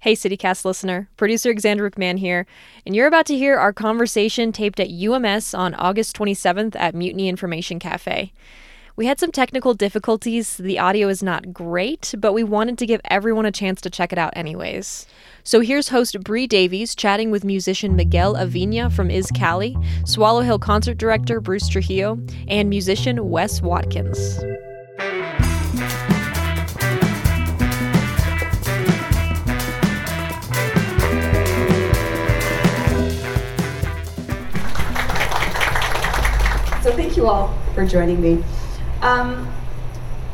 Hey, CityCast listener, producer Xander McMahon here, and you're about to hear our conversation taped at UMS on August 27th at Mutiny Information Cafe. We had some technical difficulties, the audio is not great, but we wanted to give everyone a chance to check it out anyways. So here's host Bree Davies chatting with musician Miguel Avina from iZCALLI, Swallow Hill concert director Bruce Trujillo, and musician Wes Watkins. So thank you all for joining me. Um,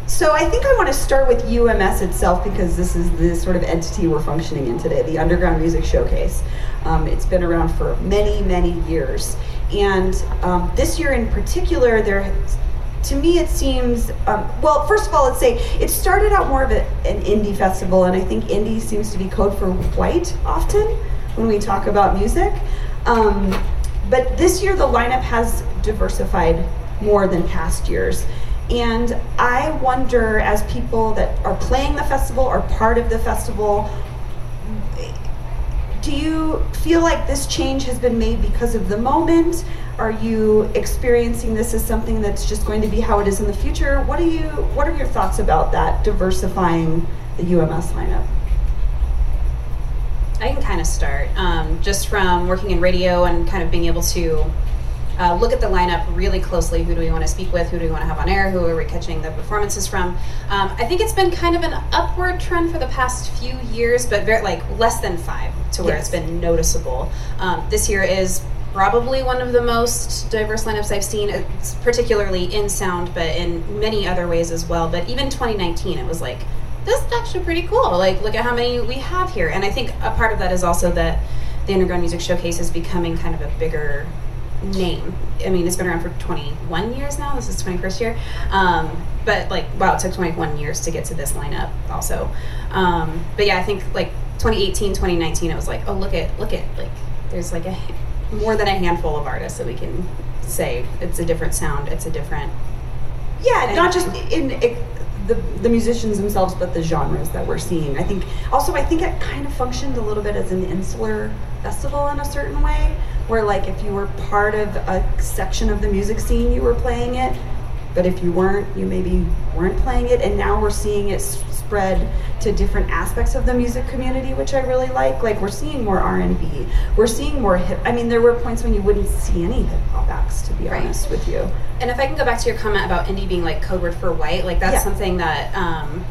so I think I want to start with UMS itself because this is the sort of entity we're functioning in today, the Underground Music Showcase. Um, it's been around for many, many years. And um, this year in particular, there to me it seems um, well first of all let's say it started out more of a, an indie festival and i think indie seems to be code for white often when we talk about music um, but this year the lineup has diversified more than past years. And I wonder, as people that are playing the festival or part of the festival, do you feel like this change has been made because of the moment? Are you experiencing this as something that's just going to be how it is in the future? What are you? What are your thoughts about that diversifying the UMS lineup? I can kind of start um, just from working in radio and kind of being able to uh, look at the lineup really closely. Who do we want to speak with? Who do we want to have on air? Who are we catching the performances from? Um, I think it's been kind of an upward trend for the past few years, but very like less than five to where yes. it's been noticeable. Um, this year is probably one of the most diverse lineups I've seen, it's particularly in sound, but in many other ways as well. But even 2019, it was like this is actually pretty cool. Like, look at how many we have here. And I think a part of that is also that the Underground Music Showcase is becoming kind of a bigger name. I mean, it's been around for 21 years now. This is 21st year. Um, but like, wow, it took 21 years to get to this lineup also. Um, but yeah, I think like 2018, 2019, it was like, oh, look at, look at, like, there's like a more than a handful of artists that we can say it's a different sound, it's a different. Yeah, not just in, in the, the musicians themselves, but the genres that we're seeing. I think also I think it kind of functioned a little bit as an insular festival in a certain way, where like if you were part of a section of the music scene, you were playing it, but if you weren't, you maybe weren't playing it. And now we're seeing it spread to different aspects of the music community, which I really like. Like we're seeing more R and B, we're seeing more hip. I mean, there were points when you wouldn't see any hip hop acts, to be right. honest with you. And if I can go back to your comment about indie being like code word for white, like that's yeah. something that. Um,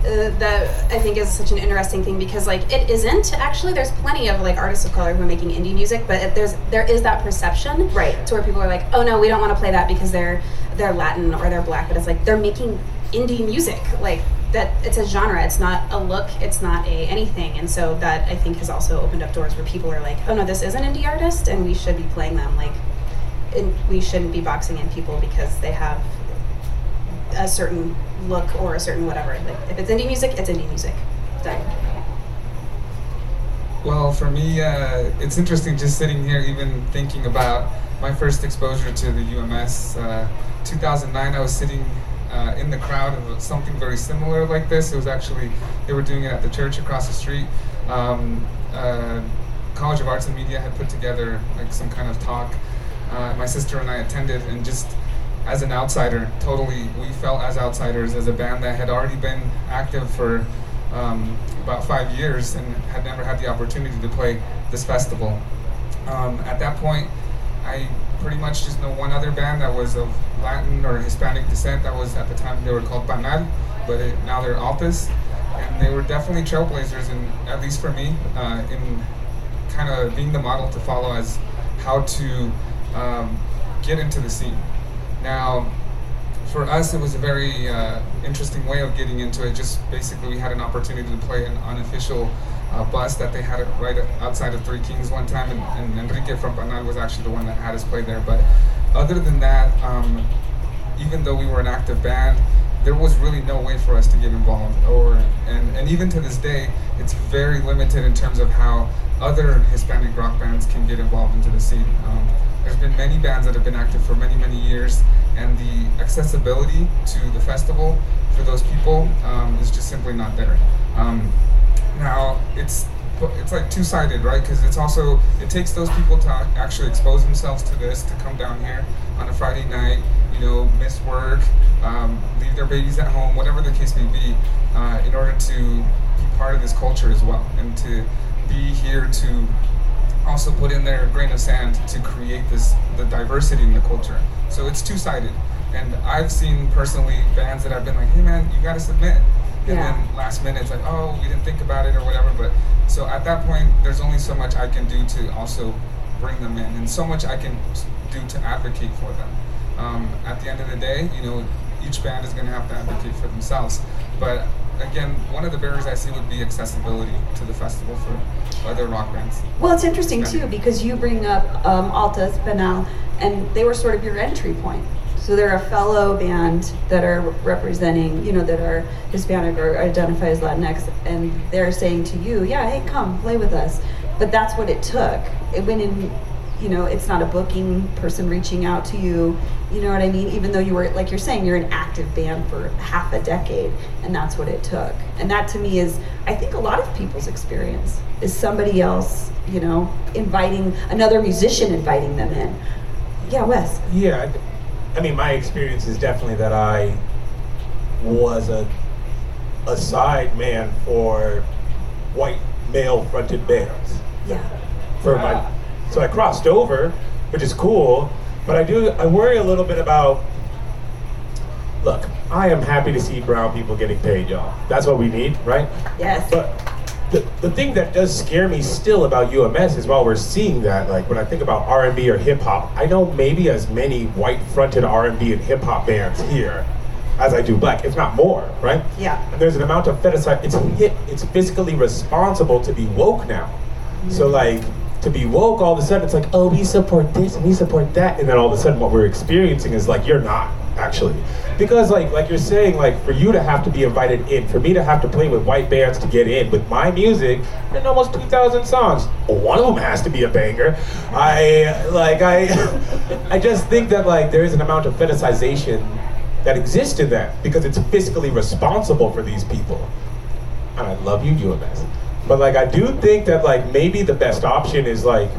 uh, that I think is such an interesting thing because like it isn't. Actually. There's plenty of like artists of color who are making indie music, but it, there's there is that perception right. to where people are like, oh no, we don't want to play that because they're they're Latin or they're black, but it's like they're making indie music like that it's a genre. It's not a look. It's not a anything. And so that i think has also opened up doors where people are like oh no this is an indie artist and we should be playing them like we shouldn't be boxing in people because they have a certain look or a certain whatever like if it's indie music it's indie music Done. well for me uh, it's interesting just sitting here even thinking about my first exposure to the ums uh, 2009 i was sitting uh, in the crowd of something very similar like this. It was actually, they were doing it at the church across the street. Um, uh, College of Arts and Media had put together like some kind of talk. Uh, my sister and I attended, and just as an outsider, totally, we felt as outsiders as a band that had already been active for um, about five years and had never had the opportunity to play this festival. Um, at that point, I pretty much just know one other band that was of Latin or Hispanic descent. That was at the time they were called Panal, but it, now they're Altas, and they were definitely trailblazers, and at least for me, uh, in kind of being the model to follow as how to um, get into the scene. Now, for us, it was a very uh, interesting way of getting into it. Just basically, we had an opportunity to play an unofficial uh, bus that they had right outside of Three Kings one time, and, and Enrique from Panal was actually the one that had us play there. But other than that, um, even though we were an active band, there was really no way for us to get involved. Or and, and even to this day, it's very limited in terms of how other Hispanic rock bands can get involved into the scene. Um, there's been many bands that have been active for many, many years, and the accessibility to the festival for those people um, is just simply not there. Um, now, it's it's like two-sided, right? Because it's also it takes those people to actually expose themselves to this, to come down here on a Friday night, you know, miss work, um, leave their babies at home, whatever the case may be, uh, in order to be part of this culture as well, and to be here to also put in their grain of sand to create this the diversity in the culture. So it's two-sided. And I've seen personally bands that I've been like, hey man, you gotta submit. And Yeah. then last minute it's like, oh, we didn't think about it or whatever. But so at that point, there's only so much I can do to also bring them in, and so much I can do to advocate for them. Um, at the end of the day, you know, each band is going to have to advocate for themselves. But again, one of the barriers I see would be accessibility to the festival for other rock bands. Well, it's interesting too because you bring up um, Alta Penal, and they were sort of your entry point. So they're a fellow band that are representing, you know, that are Hispanic or identify as Latinx, and they're saying to you, "Yeah, hey, come play with us." But that's what it took. It went in, you know, it's not a booking person reaching out to you. You know what I mean? Even though you were, like you're saying, you're an active band for half a decade, and that's what it took. And that to me is, I think, a lot of people's experience is somebody else, you know, inviting another musician, inviting them in. Yeah, Wes. Yeah, I- I mean, my experience is definitely that I was a a side man for white male fronted bands. Yeah. For my, so I crossed over, which is cool. But I do I worry a little bit about. Look, I am happy to see brown people getting paid, y'all. That's what we need, right? Yes. But the, the thing that does scare me still about UMS is while we're seeing that, like when I think about R&B or hip hop, I know maybe as many white-fronted R&B and hip hop bands here as I do black, if not more, right? Yeah. And there's an amount of fetishize. It's hit. It's physically responsible to be woke now. So like to be woke, all of a sudden it's like, oh, we support this and we support that, and then all of a sudden what we're experiencing is like you're not actually, because like like you're saying, like for you to have to be invited in, for me to have to play with white bands to get in with my music, and almost 2,000 songs, one of them has to be a banger. I like I I just think that like there is an amount of fetishization that exists in that because it's fiscally responsible for these people and I love you, UMS. But like, I do think that like maybe the best option is like,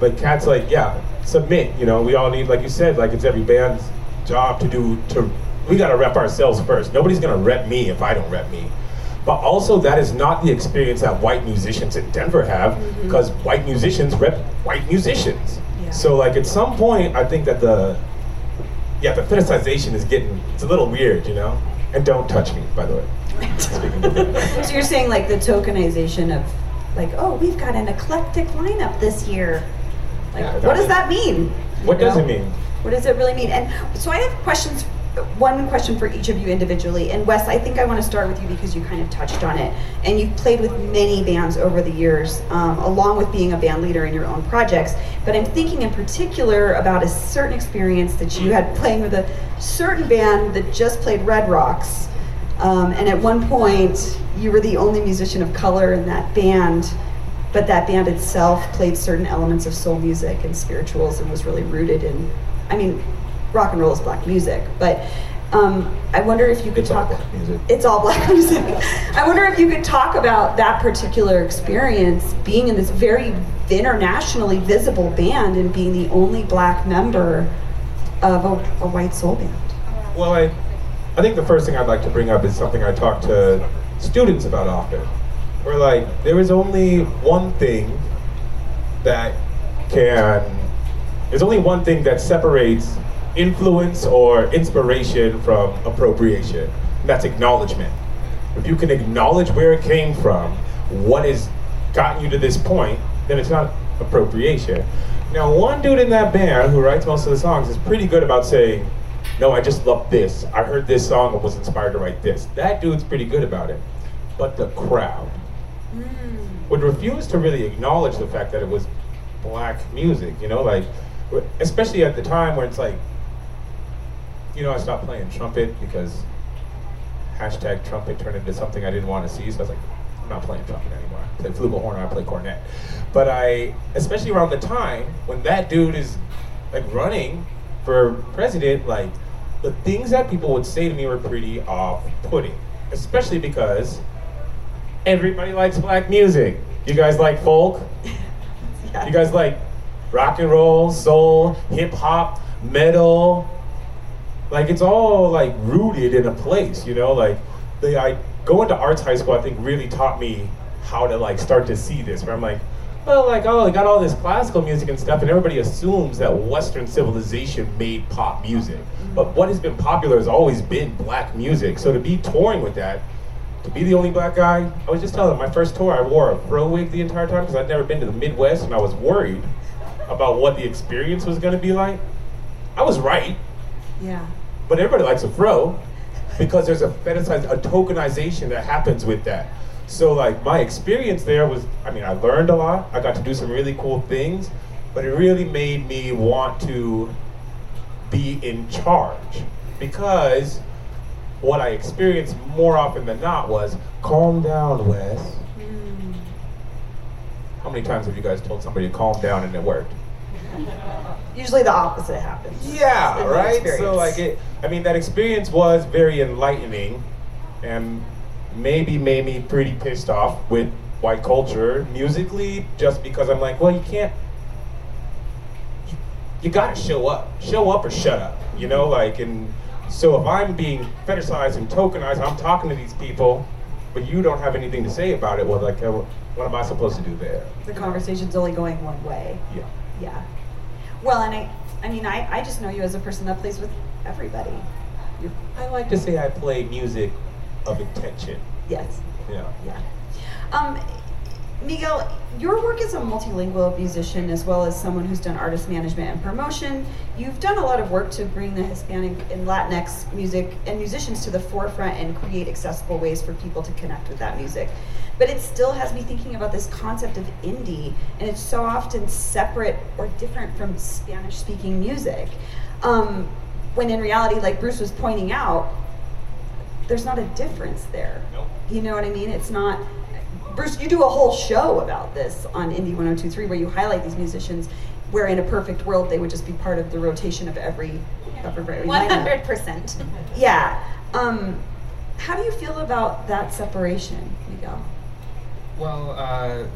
like cats like yeah, submit. You know, we all need like you said, like it's every band's job to do to. We gotta rep ourselves first. Nobody's gonna rep me if I don't rep me. But also, that is not the experience that white musicians in Denver have, mm-hmm. because white musicians rep white musicians. Yeah. So like at some point, I think that the yeah, the fetishization is getting it's a little weird, you know. And don't touch me, by the way. So you're saying like the tokenization of, like, oh, we've got an eclectic lineup this year. Like, Yeah, what does that mean? What You does know? it mean? What does it really mean? And so I have questions. One question for each of you individually. And Wes, I think I want to start with you because you kind of touched on it. And you've played with many bands over the years, um, along with being a band leader in your own projects. But I'm thinking in particular about a certain experience that you had playing with a certain band that just played Red Rocks. Um, and at one point, you were the only musician of color in that band, but that band itself played certain elements of soul music and spirituals and was really rooted in, I mean, rock and roll is black music, but um, I wonder if you could It's all talk. black music. It's all black music. I wonder if you could talk about that particular experience, being in this very internationally visible band and being the only black member of a, a white soul band. Well, I, I think the first thing I'd like to bring up is something I talk to students about often. Where like there is only one thing that can there's only one thing that separates influence or inspiration from appropriation. And that's acknowledgement. If you can acknowledge where it came from, what has gotten you to this point, then it's not appropriation. Now, one dude in that band who writes most of the songs is pretty good about saying, No, I just love this. I heard this song and was inspired to write this. That dude's pretty good about it. But the crowd mm. would refuse to really acknowledge the fact that it was black music, you know, like, especially at the time where it's like, you know, I stopped playing trumpet because hashtag trumpet turned into something I didn't want to see. So I was like, I'm not playing trumpet anymore. I play flugelhorn, I play cornet. But I, especially around the time when that dude is like running for president, like the things that people would say to me were pretty off-putting, especially because everybody likes black music. You guys like folk? Yeah. You guys like rock and roll, soul, hip hop, metal? Like it's all like rooted in a place, you know. Like the I going to arts high school, I think really taught me how to like start to see this. Where I'm like, well, like oh, I got all this classical music and stuff, and everybody assumes that Western civilization made pop music. But what has been popular has always been black music. So to be touring with that, to be the only black guy, I was just telling them my first tour, I wore a fro wig the entire time because I'd never been to the Midwest, and I was worried about what the experience was going to be like. I was right Yeah. but everybody likes a fro because there's a fetishized, a tokenization that happens with that. So like my experience there was, I mean, I learned a lot. I got to do some really cool things, but it really made me want to be in charge because what I experienced more often than not was calm down, Wes. Hmm. How many times have you guys told somebody to calm down and it worked? Usually the opposite happens. Yeah, right. So like it, I mean, that experience was very enlightening, and maybe made me pretty pissed off with white culture musically, just because I'm like, well, you can't. You, you gotta show up, show up or shut up. You know, like, and so if I'm being fetishized and tokenized, I'm talking to these people, but you don't have anything to say about it. Well, like, uh, what am I supposed to do there? the conversation's only going one way. Yeah. Yeah. Well, and I, I mean, I, I just know you as a person that plays with everybody. You're, I like to say I play music of intention. yes. Yeah. Yeah. Um, Miguel, your work as a multilingual musician, as well as someone who's done artist management and promotion, you've done a lot of work to bring the Hispanic and Latinx music and musicians to the forefront and create accessible ways for people to connect with that music. But it still has me thinking about this concept of indie, and it's so often separate or different from Spanish speaking music. Um, when in reality, like Bruce was pointing out, there's not a difference there. Nope. You know what I mean? It's not. Bruce, you do a whole show about this on Indie 1023 where you highlight these musicians where in a perfect world they would just be part of the rotation of every, of every hundred percent. Yeah. Um, how do you feel about that separation, Miguel? Well, uh,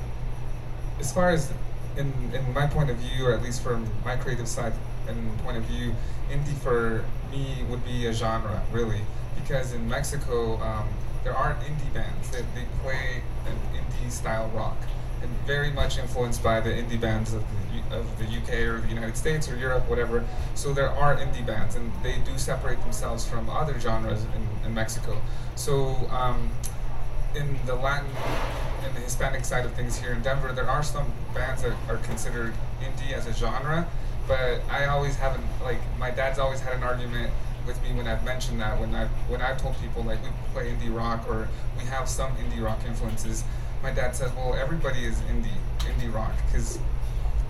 as far as in, in my point of view, or at least from my creative side and point of view, indie for me would be a genre, really. Because in Mexico, um, there aren't indie bands. They, they play an indie style rock. And very much influenced by the indie bands of the, of the UK or the United States or Europe, whatever. So there are indie bands, and they do separate themselves from other genres in, in Mexico. So um, in the Latin and the Hispanic side of things here in Denver, there are some bands that are considered indie as a genre, but I always haven't like my dad's always had an argument with me when I've mentioned that when I when I've told people like we play indie rock or we have some indie rock influences, my dad says, well, everybody is indie indie rock because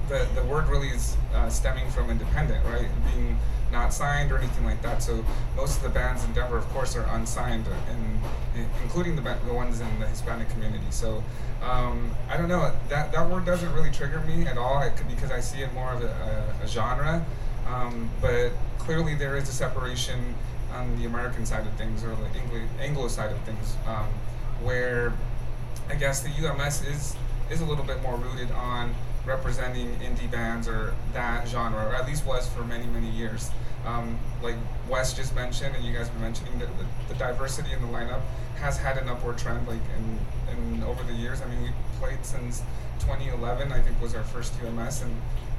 the, the word really is uh, stemming from independent, right? Being not signed or anything like that. So most of the bands in Denver, of course, are unsigned, and including the the ones in the Hispanic community. So um, I don't know. That that word doesn't really trigger me at all because I see it more of a, a, a genre. Um, but clearly, there is a separation on the American side of things or the Anglo, Anglo side of things, um, where I guess the UMS is is a little bit more rooted on representing indie bands or that genre, or at least was for many many years. Um, like Wes just mentioned, and you guys were mentioning that the, the diversity in the lineup has had an upward trend. Like in, in over the years, I mean, we played since 2011. I think was our first UMS, and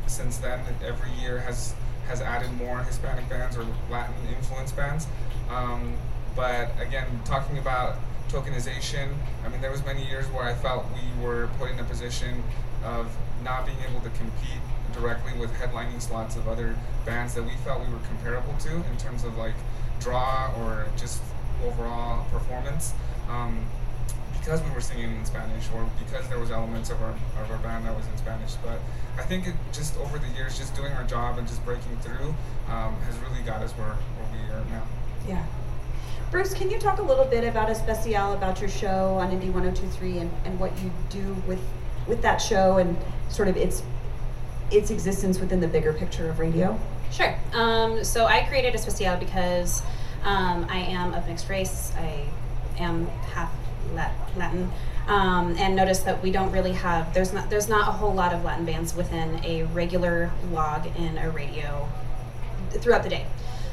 since then, every year has has added more Hispanic bands or Latin influence bands. Um, but again, talking about tokenization, I mean, there was many years where I felt we were put in a position of not being able to compete directly with headlining slots of other bands that we felt we were comparable to in terms of like draw or just overall performance. Um, because we were singing in Spanish or because there was elements of our, of our band that was in Spanish. But I think it just over the years, just doing our job and just breaking through um, has really got us where, where we are now. Yeah. Bruce, can you talk a little bit about Especial, about your show on Indie 1023 and, and what you do with with that show and sort of its its existence within the bigger picture of radio? Sure. Um, so I created Especial because um, I am of mixed race. I am half Lat- Latin. um, and notice that we don't really have there's not there's not a whole lot of Latin bands within a regular log in a radio throughout the day.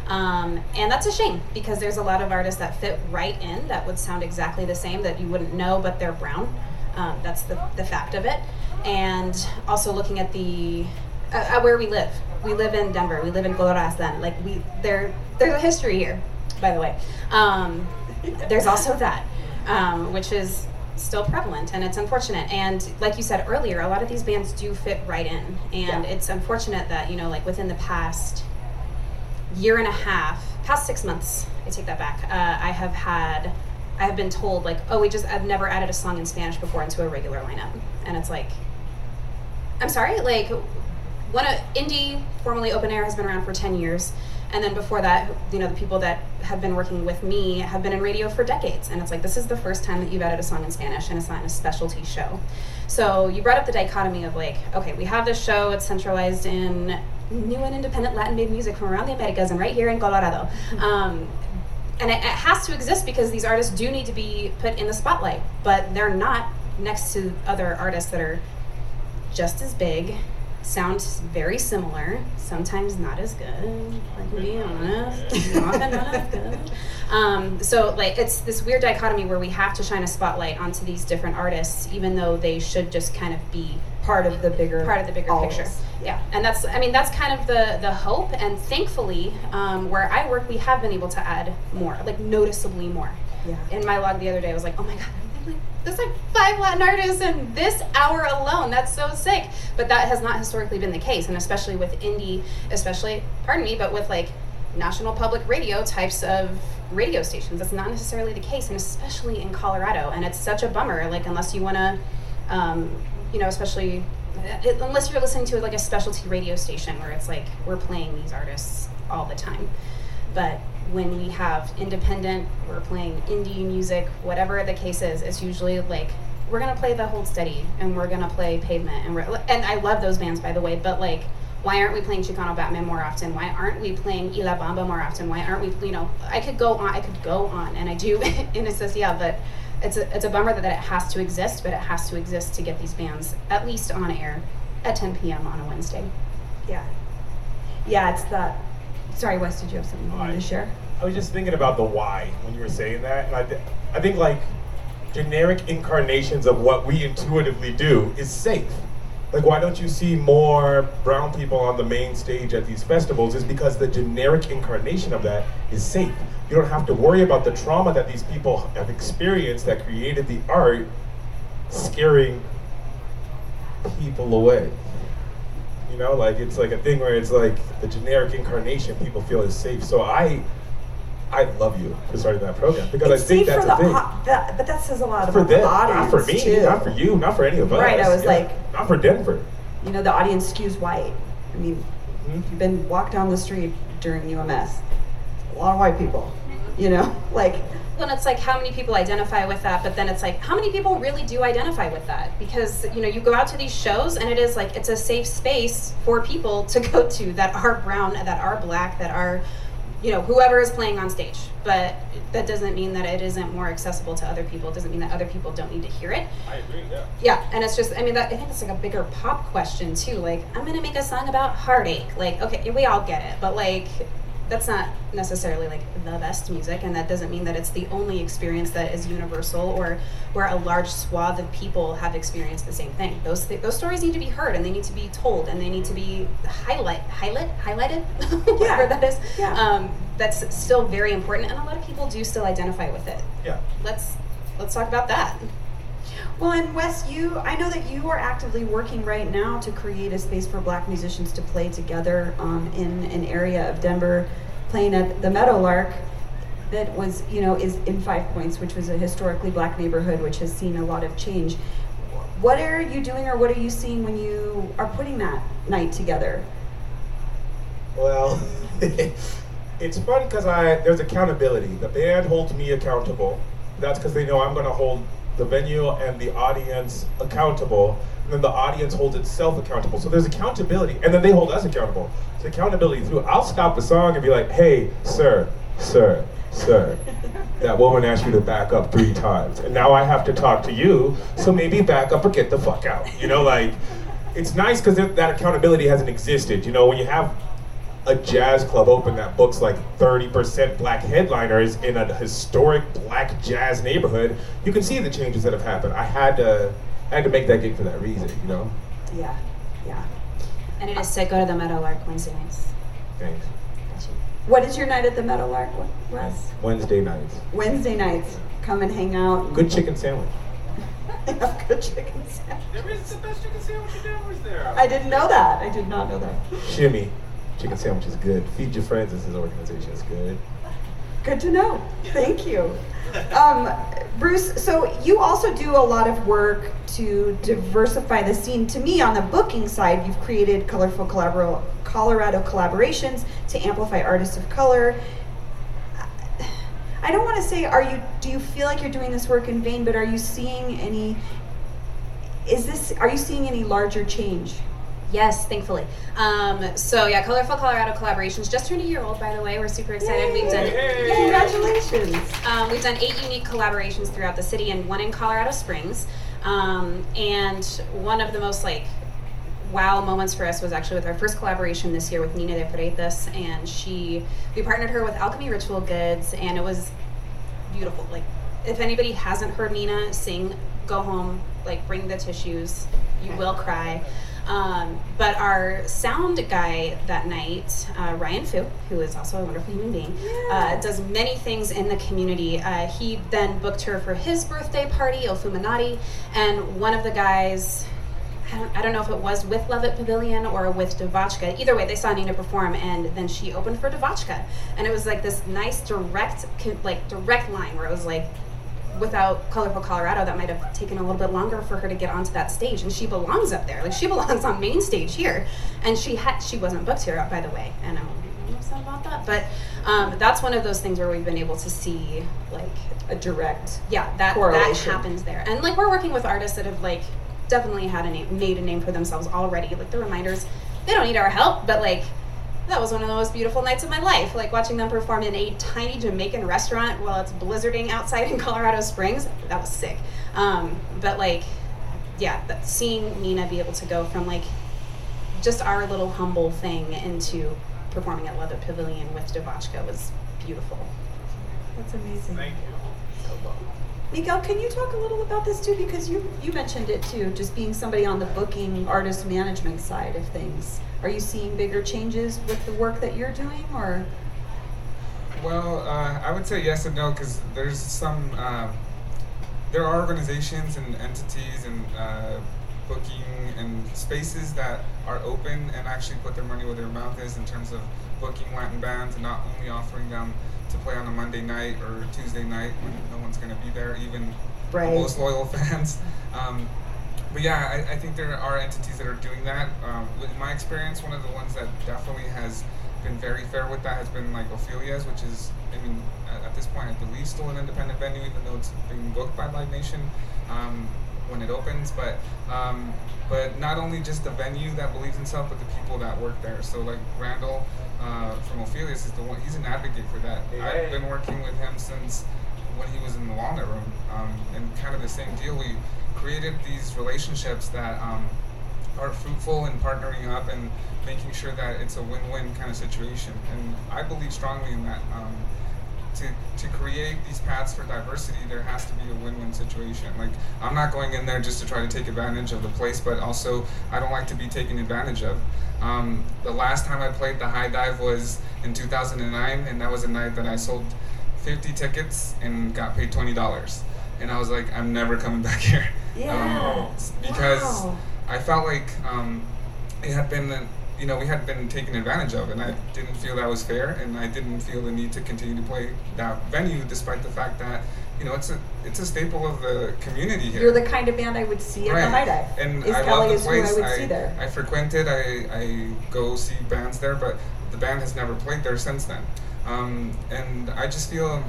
Um, and that's a shame because there's a lot of artists that fit right in that would sound exactly the same that you wouldn't know, but they're brown. Um, that's the, the fact of it. And also looking at the uh, at where we live. We live in Denver. We live in Colorazdan. Like we there there's a history here, by the way. Um, there's also that, um, which is still prevalent and it's unfortunate and like you said earlier a lot of these bands do fit right in and Yeah. it's unfortunate that you know like within the past year and a half, past six months, I take that back. Uh, I have had, I have been told like, oh, we just, I've never added a song in Spanish before into a regular lineup, and it's like, I'm sorry, like, one of indie, formerly open air, has been around for ten years, and then before that, you know, the people that have been working with me have been in radio for decades, and it's like this is the first time that you've added a song in Spanish, and it's not in a specialty show. So you brought up the dichotomy of like, okay, we have this show, it's centralized in new and independent Latin made music from around the Americas and right here in Colorado. Um, and it, it has to exist because these artists do need to be put in the spotlight, but they're not next to other artists that are just as big, sound very similar, sometimes not as good. Like to be honest, often not as good. Um, so like it's this weird dichotomy where we have to shine a spotlight onto these different artists, even though they should just kind of be Part of the bigger part of the bigger always. picture. Yeah, and that's I mean that's kind of the the hope, and thankfully, um, where I work, we have been able to add more, like noticeably more. Yeah. In my log the other day, I was like, oh my god, I'm like, there's like five Latin artists in this hour alone. That's so sick. But that has not historically been the case, and especially with indie, especially pardon me, but with like national public radio types of radio stations, that's not necessarily the case, and especially in Colorado. And it's such a bummer. Like unless you want to um, you know, especially it, unless you're listening to like a specialty radio station where it's like we're playing these artists all the time. But when we have independent, we're playing indie music, whatever the case is, it's usually like we're gonna play the Hold Steady and we're gonna play Pavement and we're, and I love those bands by the way, but like why aren't we playing Chicano Batman more often? Why aren't we playing Y La Bamba more often? Why aren't we, you know, I could go on, I could go on, and I do in a sense, yeah, but it's a, it's a bummer that, that it has to exist, but it has to exist to get these bands at least on air at 10 p.m. on a Wednesday. Yeah. Yeah, it's that. Sorry, Wes, did you have something you wanted to share? I was just thinking about the why when you were saying that, and I, th- I think like generic incarnations of what we intuitively do is safe. Like, why don't you see more brown people on the main stage at these festivals? Is because the generic incarnation of that is safe. You don't have to worry about the trauma that these people have experienced that created the art scaring people away. You know, like it's like a thing where it's like the generic incarnation people feel is safe. So I, I love you for starting that program because It's I think that's a thing. that- but that says a lot for about them, the audience not for me, too. not for you, not for any of us. Right, I was Yeah. like- not for Denver. You know, the audience skews white. I mean, Mhm. you've been walked down the street during UMS. A lot of white people. You know, like Well, it's like how many people identify with that, but then it's like how many people really do identify with that? Because you know, you go out to these shows and it is like it's a safe space for people to go to that are brown, that are black, that are, you know, whoever is playing on stage. But that doesn't mean that it isn't more accessible to other people. It doesn't mean that other people don't need to hear it. I agree. Yeah. Yeah, and it's just, I mean, that, I think it's like a bigger pop question too. Like, I'm gonna make a song about heartache. Like, okay, we all get it, but like, that's not necessarily like the best music, and that doesn't mean that it's the only experience that is universal or where a large swath of people have experienced the same thing. Those th- those stories need to be heard, and they need to be told, and they need to be highlight highlight highlighted, whatever that is. Yeah. Um, that's still very important, and a lot of people do still identify with it. Yeah. Let's let's talk about that. Well, and Wes, you, I know that you are actively working right now to create a space for black musicians to play together um, in an area of Denver, playing at the Meadowlark that was, you know, is in Five Points, which was a historically black neighborhood, which has seen a lot of change. What are you doing or what are you seeing when you are putting that night together? Well, it's fun because I there's accountability. The band holds me accountable. That's because they know I'm going to hold the venue and the audience accountable, and then the audience holds itself accountable. So there's accountability, and then they hold us accountable. It's accountability through. I'll stop the song and be like, "Hey, sir, sir, sir, that woman asked you to back up three times, and now I have to talk to you, so maybe back up or get the fuck out. You know, like, it's nice because that accountability hasn't existed. You know, when you have a jazz club open that books like 30% black headliners in a historic black jazz neighborhood, you can see the changes that have happened. I had to, I had to make that gig for that reason, you know? Yeah, yeah. And it is to go to the Meadowlark Wednesday nights. Thanks. What is your night at the Meadowlark, Wes? Wednesday nights. Wednesday nights. Come and hang out. Good chicken sandwich. have good chicken sandwich. There is the best chicken sandwich in Denver there. I didn't know that. I did not know that. Shimmy. Chicken sandwich is good. Feed your friends is organization. It's good. Good to know. Thank you. Um, Bruce, so you also do a lot of work to diversify the scene. To me, on the booking side, you've created colorful Colorado collaborations to amplify artists of color. I don't want to say, are you? Do you feel like you're doing this work in vain? But are you seeing any? Is this? Are you seeing any larger change? Yes, thankfully. Um, so yeah, Colorful Colorado collaborations just turned a year old, by the way. We're super excited. Yay. We've done Yay. congratulations. Um, we've done eight unique collaborations throughout the city, and one in Colorado Springs. Um, and one of the most like wow moments for us was actually with our first collaboration this year with Nina de Freitas, and she we partnered her with Alchemy Ritual Goods, and it was beautiful. Like if anybody hasn't heard Nina sing, go home, like bring the tissues, you will cry. Um, but our sound guy that night, uh, Ryan Fu, who is also a wonderful human being, uh, does many things in the community. Uh, he then booked her for his birthday party, Ofuminati, and one of the guys, I don't, I don't know if it was with Levitt Pavilion or with DeVotchKa. Either way, they saw Nina perform, and then she opened for DeVotchKa, and it was like this nice direct, like direct line where it was like without Colorful Colorado, that might have taken a little bit longer for her to get onto that stage. And she belongs up there. Like she belongs on main stage here. And she had she wasn't booked here, by the way. And I'm upset about that. But um, that's one of those things where we've been able to see like a direct yeah that that happens there. And like we're working with artists that have like definitely had a name, made a name for themselves already. Like the reminders, they don't need our help, but like that was one of the most beautiful nights of my life. Like watching them perform in a tiny Jamaican restaurant while it's blizzarding outside in Colorado Springs. That was sick. Um, but like, yeah, seeing Nina be able to go from like just our little humble thing into performing at Levitt Pavilion with DeVotchKa was beautiful. That's amazing. Thank you. Miguel, can you talk a little about this too? Because you you mentioned it too, just being somebody on the booking artist management side of things. Are you seeing bigger changes with the work that you're doing, or? Well, uh, I would say yes and no because there's some. Uh, there are organizations and entities and uh, booking and spaces that are open and actually put their money where their mouth is in terms of booking Latin bands and not only offering them to play on a Monday night or Tuesday night when no one's going to be there, even right. the most loyal fans. Um, but yeah, I, I, think there are entities that are doing that. Um, in my experience, one of the ones that definitely has been very fair with that has been like Ophelia's, which is, I mean, at, at this point, I believe still an independent venue, even though it's being booked by Live Nation um, when it opens. But um, but not only just the venue that believes in itself, but the people that work there. So like Randall uh, from Ophelia's is the one. He's an advocate for that. Hey. I've been working with him since when he was in the Walnut Room, um, and kind of the same deal. We created these relationships that um, are fruitful and partnering up and making sure that it's a win-win kind of situation. And I believe strongly in that. Um, to, to create these paths for diversity, there has to be a win-win situation. Like I'm not going in there just to try to take advantage of the place, but also I don't like to be taken advantage of. Um, the last time I played the high dive was in 2009, and that was a night that I sold 50 tickets and got paid $20. And I was like, I'm never coming back here. Yeah. Um, because wow. I felt like um, it had been, you know, we had been taken advantage of, and I didn't feel that was fair, and I didn't feel the need to continue to play that venue, despite the fact that, you know, it's a it's a staple of the community here. You're the kind of band I would see right. at the High Dive. And is I Kelly love the place. I would I, see there. I frequent it. I, I go see bands there, but the band has never played there since then. Um, and I just feel,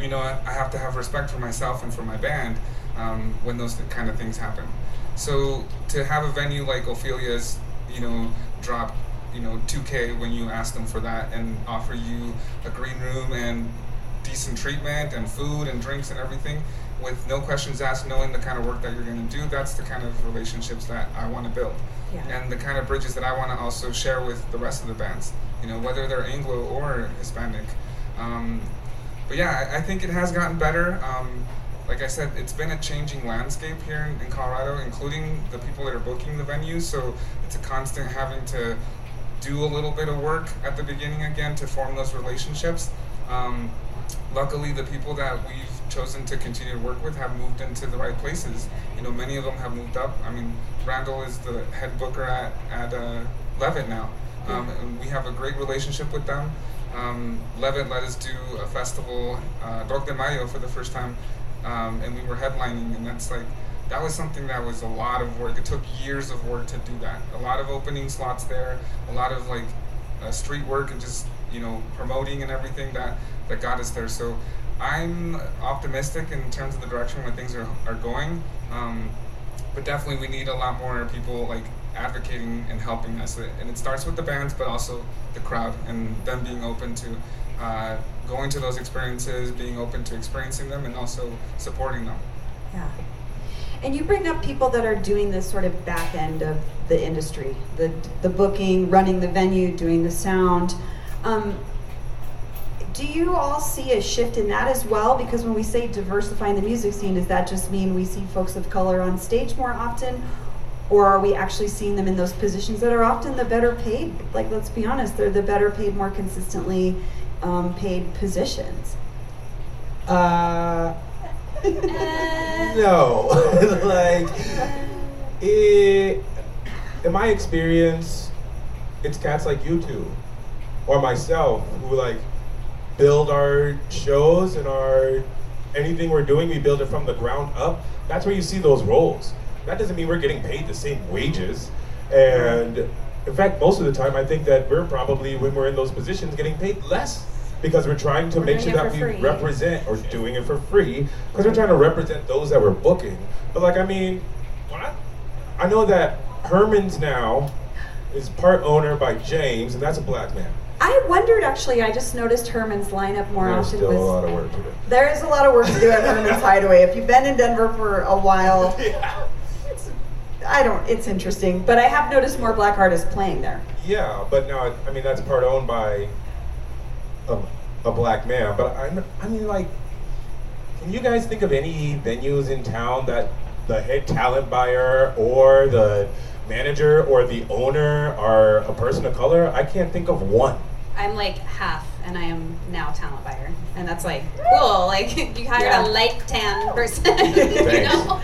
you know, I, I have to have respect for myself and for my band um, when those kind of things happen. So to have a venue like Ophelia's, you know, drop, you know, 2K when you ask them for that and offer you a green room and decent treatment and food and drinks and everything with no questions asked, knowing the kind of work that you're going to do, that's the kind of relationships that I want to build. Yeah. And the kind of bridges that I want to also share with the rest of the bands, you know, whether they're Anglo or Hispanic. Um, but yeah, I, I think it has gotten better. Um, like I said, it's been a changing landscape here in, in Colorado, including the people that are booking the venues. So it's a constant having to do a little bit of work at the beginning again to form those relationships. Um, luckily, the people that we've chosen to continue to work with have moved into the right places. You know, many of them have moved up. I mean, Randall is the head booker at at uh, Levitt now, um, and we have a great relationship with them. Um, Levitt let us do a festival, uh, de Mayo, for the first time, um, and we were headlining, and that's like that was something that was a lot of work. It took years of work to do that. A lot of opening slots there, a lot of like uh, street work and just you know promoting and everything that that got us there. So I'm optimistic in terms of the direction where things are, are going. Um, but definitely we need a lot more people like advocating and helping us. And it starts with the bands, but also the crowd and them being open to uh, going to those experiences, being open to experiencing them, and also supporting them. Yeah. And you bring up people that are doing this sort of back end of the industry, the the booking, running the venue, doing the sound. Um, do you all see a shift in that as well? Because when we say diversifying the music scene, does that just mean we see folks of color on stage more often? Or are we actually seeing them in those positions that are often the better paid? Like, let's be honest, they're the better paid, more consistently um, paid positions. Uh, no, like it, in my experience, it's cats like you two or myself who like build our shows and our anything we're doing. We build it from the ground up. That's where you see those roles. That doesn't mean we're getting paid the same wages. And in fact, most of the time, I think that we're probably when we're in those positions getting paid less because we're trying to We're make sure that we free. represent or doing it for free because we're trying to represent those that we're booking. But like, I mean, I, I know that Herman's now is part owner by James, and that's a black man. I wondered actually, I just noticed Herman's lineup more There's often still was a lot of work to do. There is a lot of work to do at Herman's Hideaway. If you've been in Denver for a while, it's, I don't. It's interesting, but I have noticed more black artists playing there. Yeah, but now I mean that's part owned by a, a black man. But I, I mean, like, can you guys think of any venues in town that the head talent buyer or the manager or the owner are a person of color? I can't think of one. I'm like half, and I am now talent buyer, and that's like cool. Like you hired Yeah. a light tan oh. person, you Thanks. know.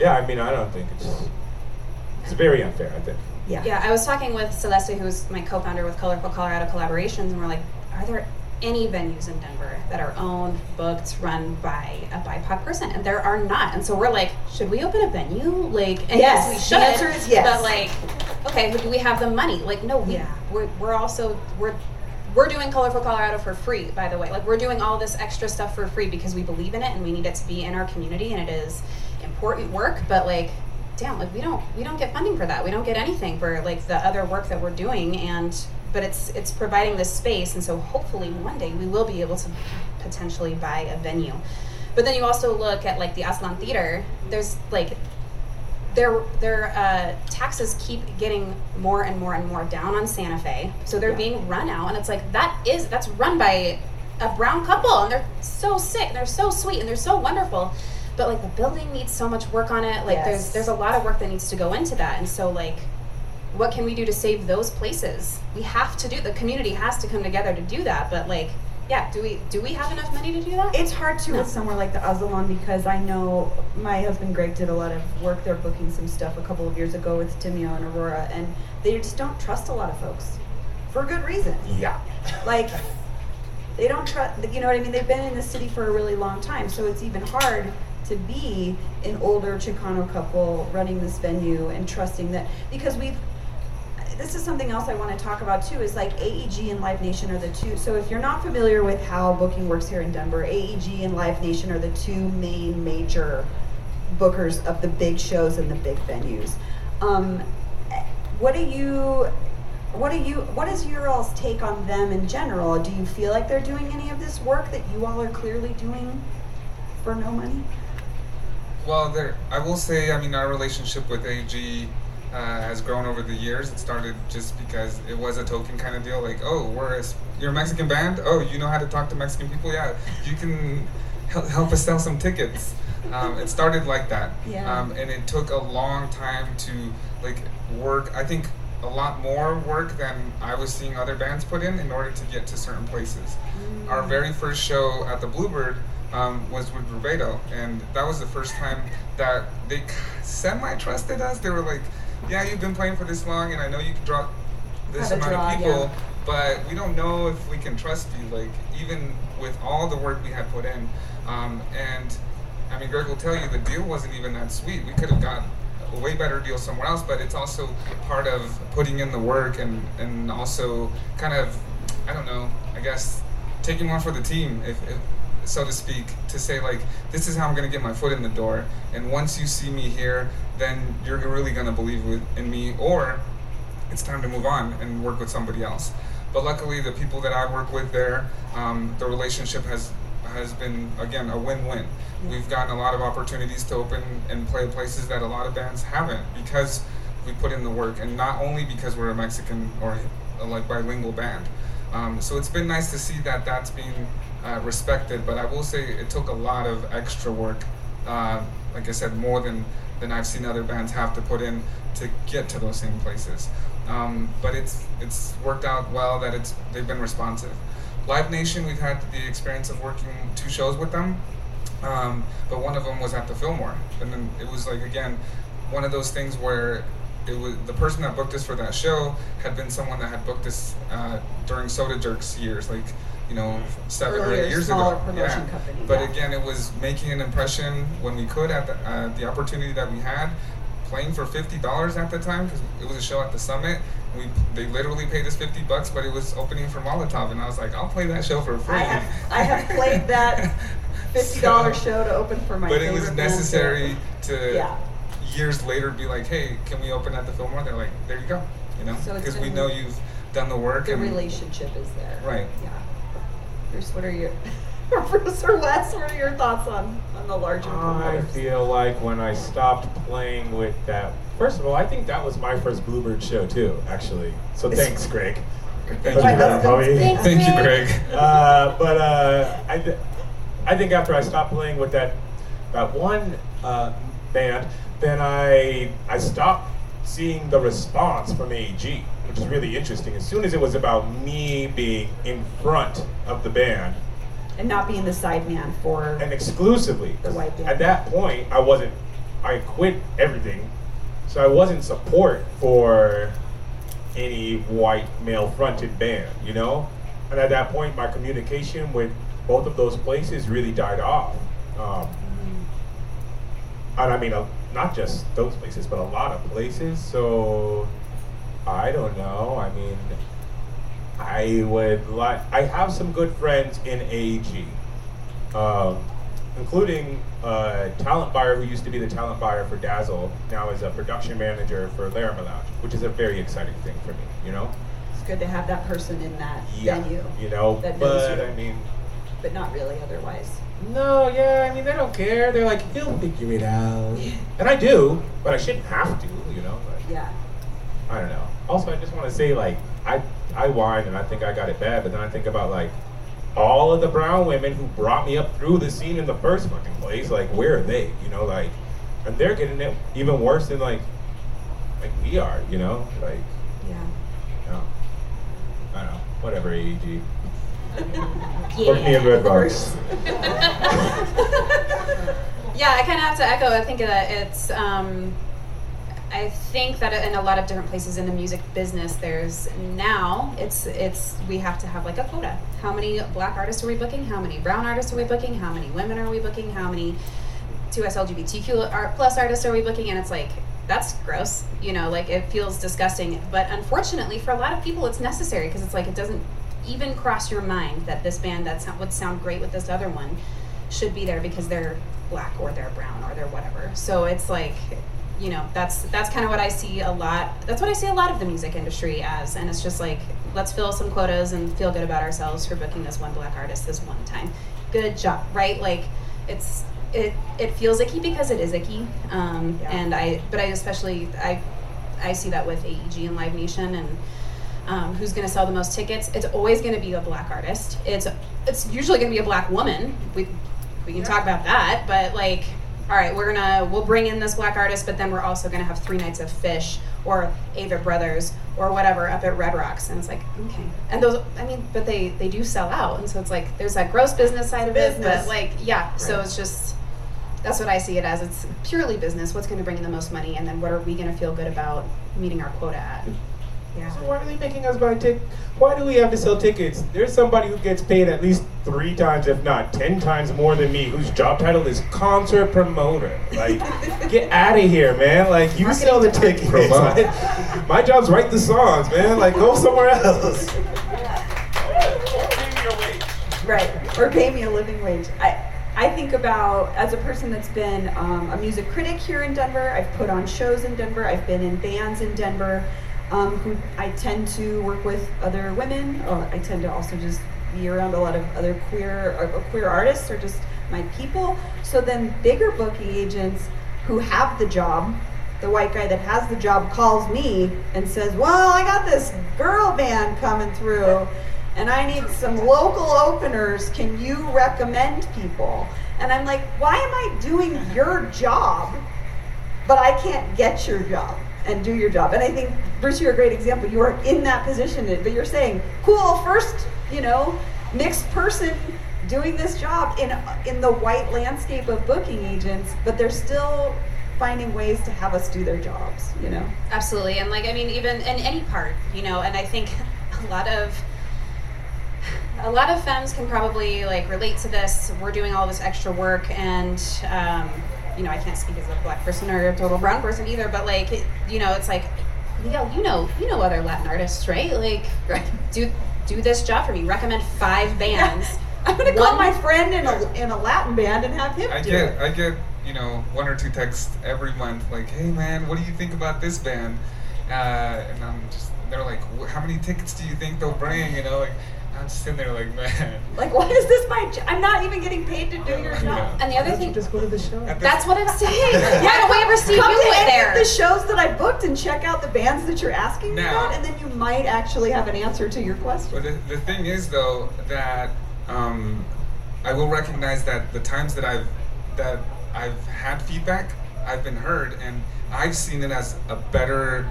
Yeah, I mean, I don't think it's it's very unfair. I think. Yeah. Yeah, I was talking with Celeste, who's my co-founder with Colorful Colorado Collaborations, and we're like, are there any venues in Denver that are owned, booked, run by a BIPOC person? And there are not. And so we're like, should we open a venue? Like, and yes, Yes, we the should. answer is yes. But like, okay, do we have the money? Like, no, we, Yeah. we're, we're also we're we're doing Colorful Colorado for free, by the way. Like, we're doing all this extra stuff for free because we believe in it and we need it to be in our community, and it is important work. But like, damn, like we don't we don't get funding for that. We don't get anything for like the other work that we're doing, and but it's it's providing this space, and so hopefully one day we will be able to potentially buy a venue. But then you also look at like the Aztlan Theater. There's like their their uh, taxes keep getting more and more and more down on Santa Fe, so they're Yeah. being run out, and it's like that is that's run by a brown couple, and they're so sick, and they're so sweet, and they're so wonderful, but like the building needs so much work on it. Like Yes. there's there's a lot of work that needs to go into that, and so like. What can we do to save those places? We have to do. The community has to come together to do that. But like, yeah, do we do we have enough money to do that? It's hard to No. with somewhere like the Aztlan because I know my husband Greg did a lot of work there booking some stuff a couple of years ago with Timio and Aurora, and they just don't trust a lot of folks for good reason. Yeah. Like, they don't trust, you know what I mean? They've been in the city for a really long time, so it's even hard to be an older Chicano couple running this venue and trusting that because we've this is something else I want to talk about too is like AEG and Live Nation are the two. So if you're not familiar with how booking works here in Denver, AEG and Live Nation are the two main major bookers of the big shows and the big venues. Um, what do you what do you what is your all's take on them in general? Do you feel like they're doing any of this work that you all are clearly doing for no money? Well, there, I will say, I mean, our relationship with AEG uh, has grown over the years. It started just because it was a token kind of deal, like, oh, we're a, you're a Mexican band. Oh, you know how to talk to Mexican people? Yeah, you can help, help us sell some tickets. Um, it started like that, Yeah. um, and it took a long time to like work. I think a lot more work than I was seeing other bands put in in order to get to certain places. Our very first show at the Bluebird um, was with Rubedo, and that was the first time that they semi trusted us. They were like, "Yeah, you've been playing for this long, and I know you can draw this amount draw, of people, yeah. but we don't know if we can trust you." Like even with all the work we had put in, um, and I mean, Greg will tell you the deal wasn't even that sweet. We could have got a way better deal somewhere else, but it's also part of putting in the work and and also kind of, I don't know, I guess taking one for the team, if, if so to speak, to say like, this is how I'm gonna get my foot in the door, and once you see me here, then you're really gonna believe in me, or it's time to move on and work with somebody else. But luckily, the people that I work with there, um, the relationship has has been again a win-win. We've gotten a lot of opportunities to open and play places that a lot of bands haven't because we put in the work, and not only because we're a Mexican or a, like bilingual band. Um, so it's been nice to see that that's being uh, respected. But I will say it took a lot of extra work. Uh, like I said, more than than I've seen other bands have to put in to get to those same places. Um, but it's it's worked out well that it's they've been responsive. Live Nation, we've had the experience of working two shows with them, um, but one of them was at the Fillmore, and then it was like again one of those things where it was the person that booked us for that show had been someone that had booked us uh, during Soda Jerks years, like you know seven or eight years ago. promotion yeah. company, But yeah. again, it was making an impression when we could at the, uh, the opportunity that we had. Playing for fifty dollars at the time because it was a show at the Summit. We they literally paid us fifty bucks, but it was opening for Molotov, and I was like, I'll play that show for free. I have I have played that fifty dollar So- show to open for my but it was necessary to Yeah. Years later be like, hey, can we open at the Fillmore? They're like, there you go, you know, So because we know you've done the work The and relationship is there. Right. Yeah. Bruce, what are your Bruce or Wes, what are your thoughts on on the larger I promoters? feel like when I stopped playing with that, first of all, I think that was my first Bluebird show too, actually. So thanks, Greg. Thank you, My Greg. husband's Bobby. Thank you, Greg. uh, but uh, I, th- I think after I stopped playing with that that one uh, band, then I I stopped seeing the response from AEG, which is really interesting. As soon as it was about me being in front of the band, and not being the side man for and exclusively. The white band. At that point, I wasn't. I quit everything, so I wasn't support for any white male-fronted band, you know. And at that point, my communication with both of those places really died off. Um, and I mean, uh, not just those places, but a lot of places. So I don't know. I mean, I would like. I have some good friends in AEG, um, including a talent buyer who used to be the talent buyer for Dazzle, now is a production manager for Larimer Lounge, which is a very exciting thing for me. You know. it's good to have that person in that Yeah. venue, You know, that but you. I mean. But not really otherwise. No, yeah, I mean they don't care. They're like, he'll figure it out, and I do, but I shouldn't have to, you know. But Yeah. I don't know. Also, I just want to say, like, I I whine and I think I got it bad, but then I think about like all of the brown women who brought me up through the scene in the first fucking place. Like, where are they? You know, like, and they're getting it even worse than like like we are. You know, like, Yeah. no, I don't know. Whatever, AEG. Yeah. Put me in Red Rocks. Yeah, I kind of have to echo. I think that it's. Um, I think that in a lot of different places in the music business, there's now it's it's we have to have like a quota. How many black artists are we booking? How many brown artists are we booking? How many women are we booking? How many two S LGBTQ art plus artists are we booking? And it's like that's gross. You know, like it feels disgusting. But unfortunately, for a lot of people, it's necessary because it's like it doesn't even cross your mind that this band that would sound great with this other one should be there because they're black or they're brown or they're whatever. So it's like you know that's that's kind of what I see a lot. That's what I see a lot of the music industry as, and it's just like let's fill some quotas and feel good about ourselves for booking this one black artist this one time. Good job, right? Like it's it it feels icky because it is icky, um, Yeah. and I but I especially I I see that with AEG and Live Nation and. Um, who's going to sell the most tickets? It's always going to be a black artist. It's it's usually going to be a black woman. We we can talk about that, but like, all right, we're gonna we'll bring in this black artist, but then we're also gonna have three nights of Phish or Avett Brothers or whatever up at Red Rocks, and it's like okay, and those I mean, but they they do sell out, and so it's like there's that gross business side of it, Business. but like yeah, so it's just that's what I see it as. It's purely business. What's going to bring in the most money, and then what are we going to feel good about meeting our quota at? Yeah. So why are they making us buy tickets? Why do we have to sell tickets? There's somebody who gets paid at least three times, if not ten times more than me, whose job title is concert promoter. Like, get out of here, man. Like, you sell the tickets. Promote. Like, my job's write the songs, man. Like, go somewhere else. Right, or pay me a living wage. I, I think about as a person that's been um, a music critic here in Denver. I've put on shows in Denver. I've been in bands in Denver. Um, who I tend to work with other women. Or I tend to also just be around a lot of other queer or, or queer artists or just my people. So then bigger booking agents who have the job the white guy that has the job calls me and says, Well, I got this girl band coming through and I need some local openers. Can you recommend people? And I'm like, Why am I doing your job, but I can't get your job and do your job? And I think, Bruce, you're a great example. You are in that position, but you're saying, Cool, first, you know, mixed person doing this job in in the white landscape of booking agents, but they're still finding ways to have us do their jobs, you know. Absolutely, and like I mean, even in any part, you know, and I think a lot of a lot of femmes can probably like relate to this. We're doing all this extra work, and um, you know, I can't speak as a black person or a total brown person either, but like, it, you know, it's like, Miguel, you know, you know other Latin artists, right? Like, do do this job for me. Recommend five bands. I'm gonna call my friend in a in a Latin band and have him I do get it. I get you know one or two texts every month like, hey man, what do you think about this band? Uh, and I'm just they're like, how many tickets do you think they'll bring? You know, like I'm just sitting there like, man. Like, why is this my? jo- I'm not even getting paid to do your Yeah. job. And the other Why don't you thing, just go to the show. That's what I'm saying. Why don't we ever see you Come to any there? of the shows that I booked and check out the bands that you're asking Now- about, and then you might actually have an answer to your question. But the, the thing is, though, that um, I will recognize that the times that I've that I've had feedback, I've been heard, and I've seen it as a better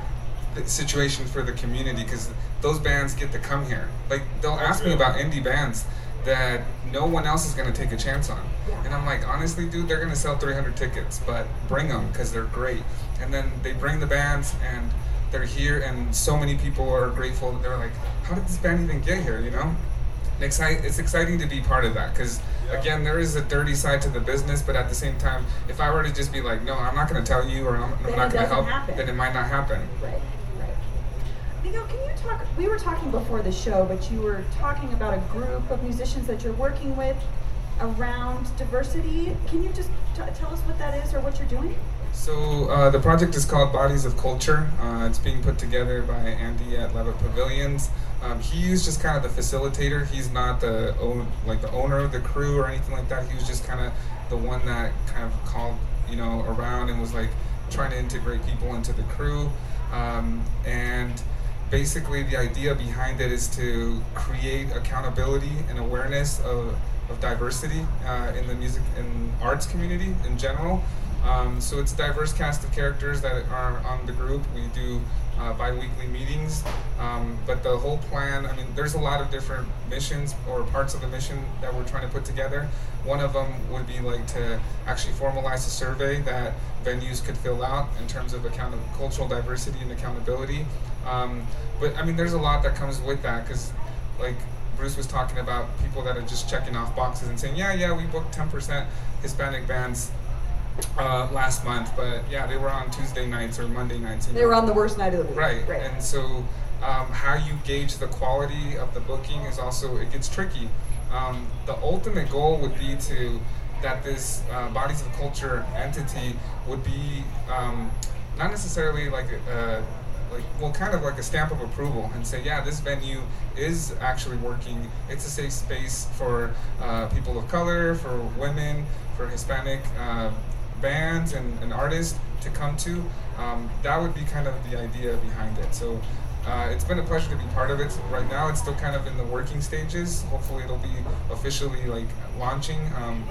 situation for the community because those bands get to come here. Like they'll ask me about indie bands that no one else is going to take a chance on. Yeah. And I'm like, honestly, dude, they're going to sell 300 tickets, but bring them because they're great. And then they bring the bands and they're here, and so many people are grateful. They're like, how did this band even get here? You know? It's, exci- it's exciting to be part of that because again there is a dirty side to the business but at the same time if i were to just be like no i'm not going to tell you or i'm, I'm not going to help happen. then it might not happen Right, right. Miguel, can you talk? We were talking before the show, but you were talking about a group of musicians that you're working with around diversity. Can you just t- tell us what that is or what you're doing? So uh, the project is called Bodies of Culture. Uh, it's being put together by Andy at Levitt Pavilions. Um, he is just kind of the facilitator. He's not the own, like the owner of the crew or anything like that. He was just kind of the one that kind of called you know around and was like trying to integrate people into the crew. Um, and basically the idea behind it is to create accountability and awareness of, of diversity uh, in the music and arts community in general. Um, so it's a diverse cast of characters that are on the group. We do uh, bi-weekly meetings, um, but the whole plan, I mean, there's a lot of different missions or parts of the mission that we're trying to put together. One of them would be like to actually formalize a survey that venues could fill out in terms of account- cultural diversity and accountability. Um, but I mean, there's a lot that comes with that because, like Bruce was talking about, people that are just checking off boxes and saying, yeah, yeah, we booked 10% Hispanic bands uh, last month, but yeah, they were on Tuesday nights or Monday nights. They know. were on the worst night of the week. Right. Right. And so, um, how you gauge the quality of the booking is also it gets tricky. Um, the ultimate goal would be to that this uh, bodies of culture entity would be um, not necessarily like uh, like well kind of like a stamp of approval and say yeah this venue is actually working. It's a safe space for uh, people of color for women for hispanic uh, bands and, and artists to come to. Um, that would be kind of the idea behind it. So uh, it's been a pleasure to be part of it. Right now, it's still kind of in the working stages. Hopefully, it'll be officially like launching um,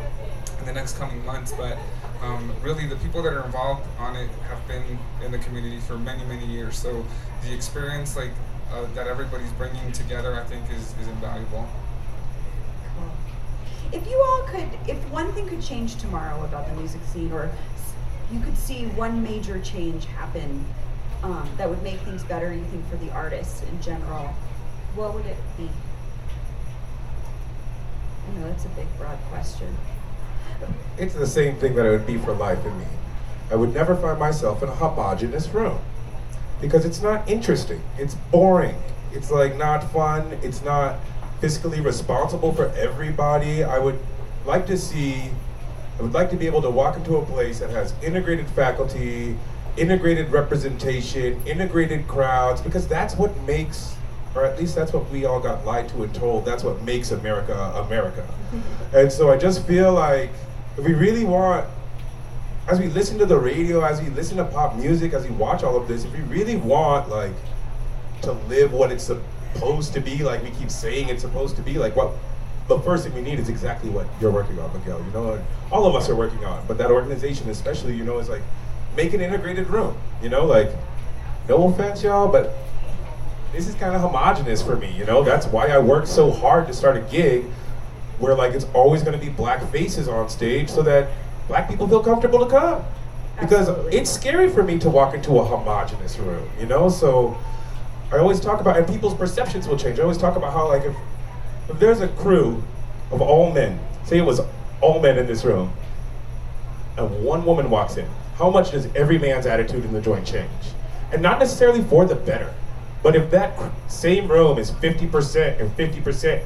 in the next coming months. But um, really, the people that are involved on it have been in the community for many, many years. So the experience like uh, that everybody's bringing together, I think, is, is invaluable. If you all could, if one thing could change tomorrow about the music scene, or you could see one major change happen um, that would make things better, you think, for the artists in general, what would it be? I know that's a big, broad question. It's the same thing that it would be for life in me. I would never find myself in a homogenous room because it's not interesting. It's boring. It's like not fun. It's not fiscally responsible for everybody. I would like to see, I would like to be able to walk into a place that has integrated faculty, integrated representation, integrated crowds, because that's what makes, or at least that's what we all got lied to and told, that's what makes America America. Mm-hmm. and so I just feel like if we really want, as we listen to the radio, as we listen to pop music, as we watch all of this, if we really want like to live what it's supposed to be, like we keep saying it's supposed to be, like what the first thing we need is exactly what you're working on, Miguel. You know, and all of us are working on, but that organization especially, you know, is like make an integrated room. You know, like no offense, y'all, but this is kind of homogenous for me. You know, that's why I worked so hard to start a gig where like it's always going to be black faces on stage so that black people feel comfortable to come. Because Absolutely. it's scary for me to walk into a homogenous room, you know? So I always talk about, and people's perceptions will change. I always talk about how, like, if, if there's a crew of all men, say it was all men in this room, and one woman walks in, how much does every man's attitude in the joint change? And not necessarily for the better, but if that same room is 50% and 50%,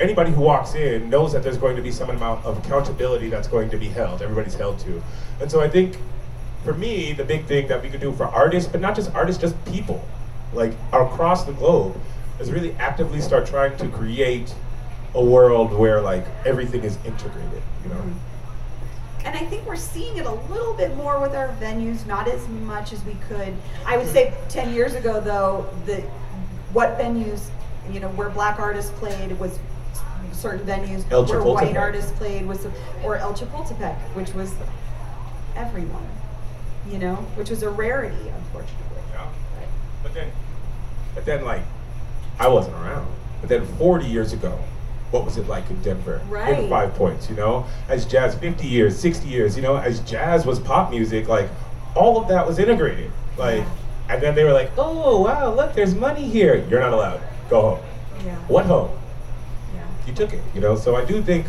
anybody who walks in knows that there's going to be some amount of accountability that's going to be held, everybody's held to. And so I think for me, the big thing that we could do for artists, but not just artists, just people, like across the globe, is really actively start trying to create a world where like everything is integrated, you know? And I think we're seeing it a little bit more with our venues, not as much as we could. I would say 10 years ago, though, the what venues, you know, where black artists played was certain venues, El where white artists played was, or El Chapultepec, which was everyone, you know, which was a rarity, unfortunately. Yeah. But then, but then, like, I wasn't around. But then, 40 years ago, what was it like in Denver? Right. In Five Points, you know, as jazz, 50 years, 60 years, you know, as jazz was pop music, like, all of that was integrated. Like, and then they were like, oh wow, look, there's money here. You're not allowed. Go home. Yeah. What home? Yeah. you took it, you know. So I do think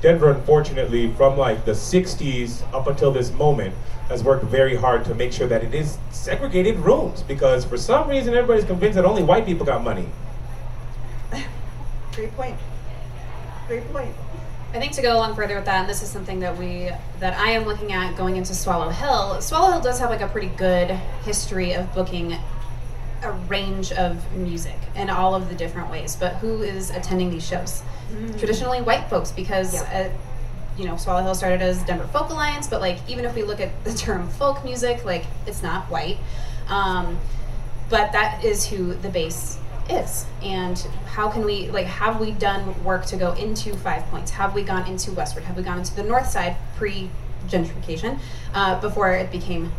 Denver, unfortunately, from like the '60s up until this moment, has worked very hard to make sure that it is segregated rooms because for some reason everybody's convinced that only white people got money. Great point. Great point. I think to go along further with that, and this is something that we that I am looking at going into Swallow Hill. Swallow Hill does have like a pretty good history of booking a range of music in all of the different ways. But who is attending these shows? Traditionally, white folks, because Yeah. uh, you know Swallow Hill started as Denver Folk Alliance. But like even if we look at the term folk music, like it's not white. Um, but that is who the base is? And how can we like have we done work to go into five points? Have we gone into Westwood have we gone into the north side pre gentrification uh, before it became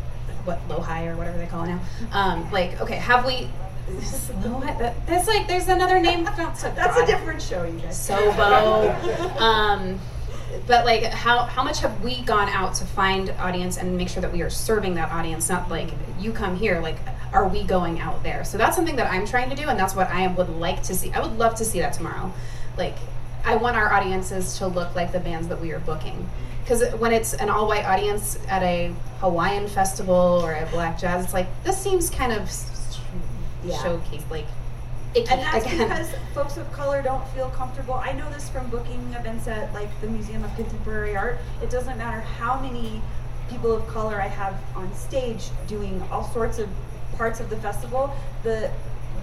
what LoHi or whatever they call it now? Um, like okay have we LoHi that, that's like there's another name? That's a, That's a different show, you guys. Sobo. um, but like, how how much have we gone out to find audience and make sure that we are serving that audience? Not like you come here. Like, are we going out there? So that's something that I'm trying to do, and that's what I would like to see. I would love to see that tomorrow. Like, I want our audiences to look like the bands that we are booking. Because when it's an all-white audience at a Hawaiian festival or a black jazz, it's like this seems kind of Yeah. showcase like icky And that's again. because folks of color don't feel comfortable. I know this from booking events at like the Museum of Contemporary Art. It doesn't matter how many people of color I have on stage doing all sorts of parts of the festival, the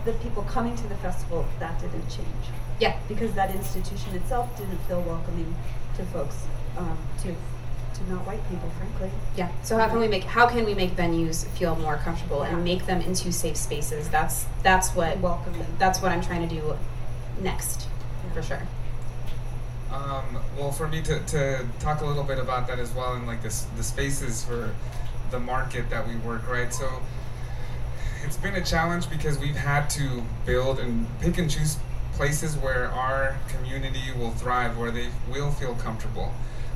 the people coming to the festival, that didn't change. Yeah. Because that institution itself didn't feel welcoming to folks, um, to to not white people, frankly. Yeah. So how can we make how can we make venues feel more comfortable Yeah. and make them into safe spaces? That's that's what Welcoming. that's what I'm trying to do next, for sure. Um, well, for me to, to talk a little bit about that as well, and like this, the spaces for the market that we work, right? So it's been a challenge because we've had to build and pick and choose places where our community will thrive, where they will feel comfortable.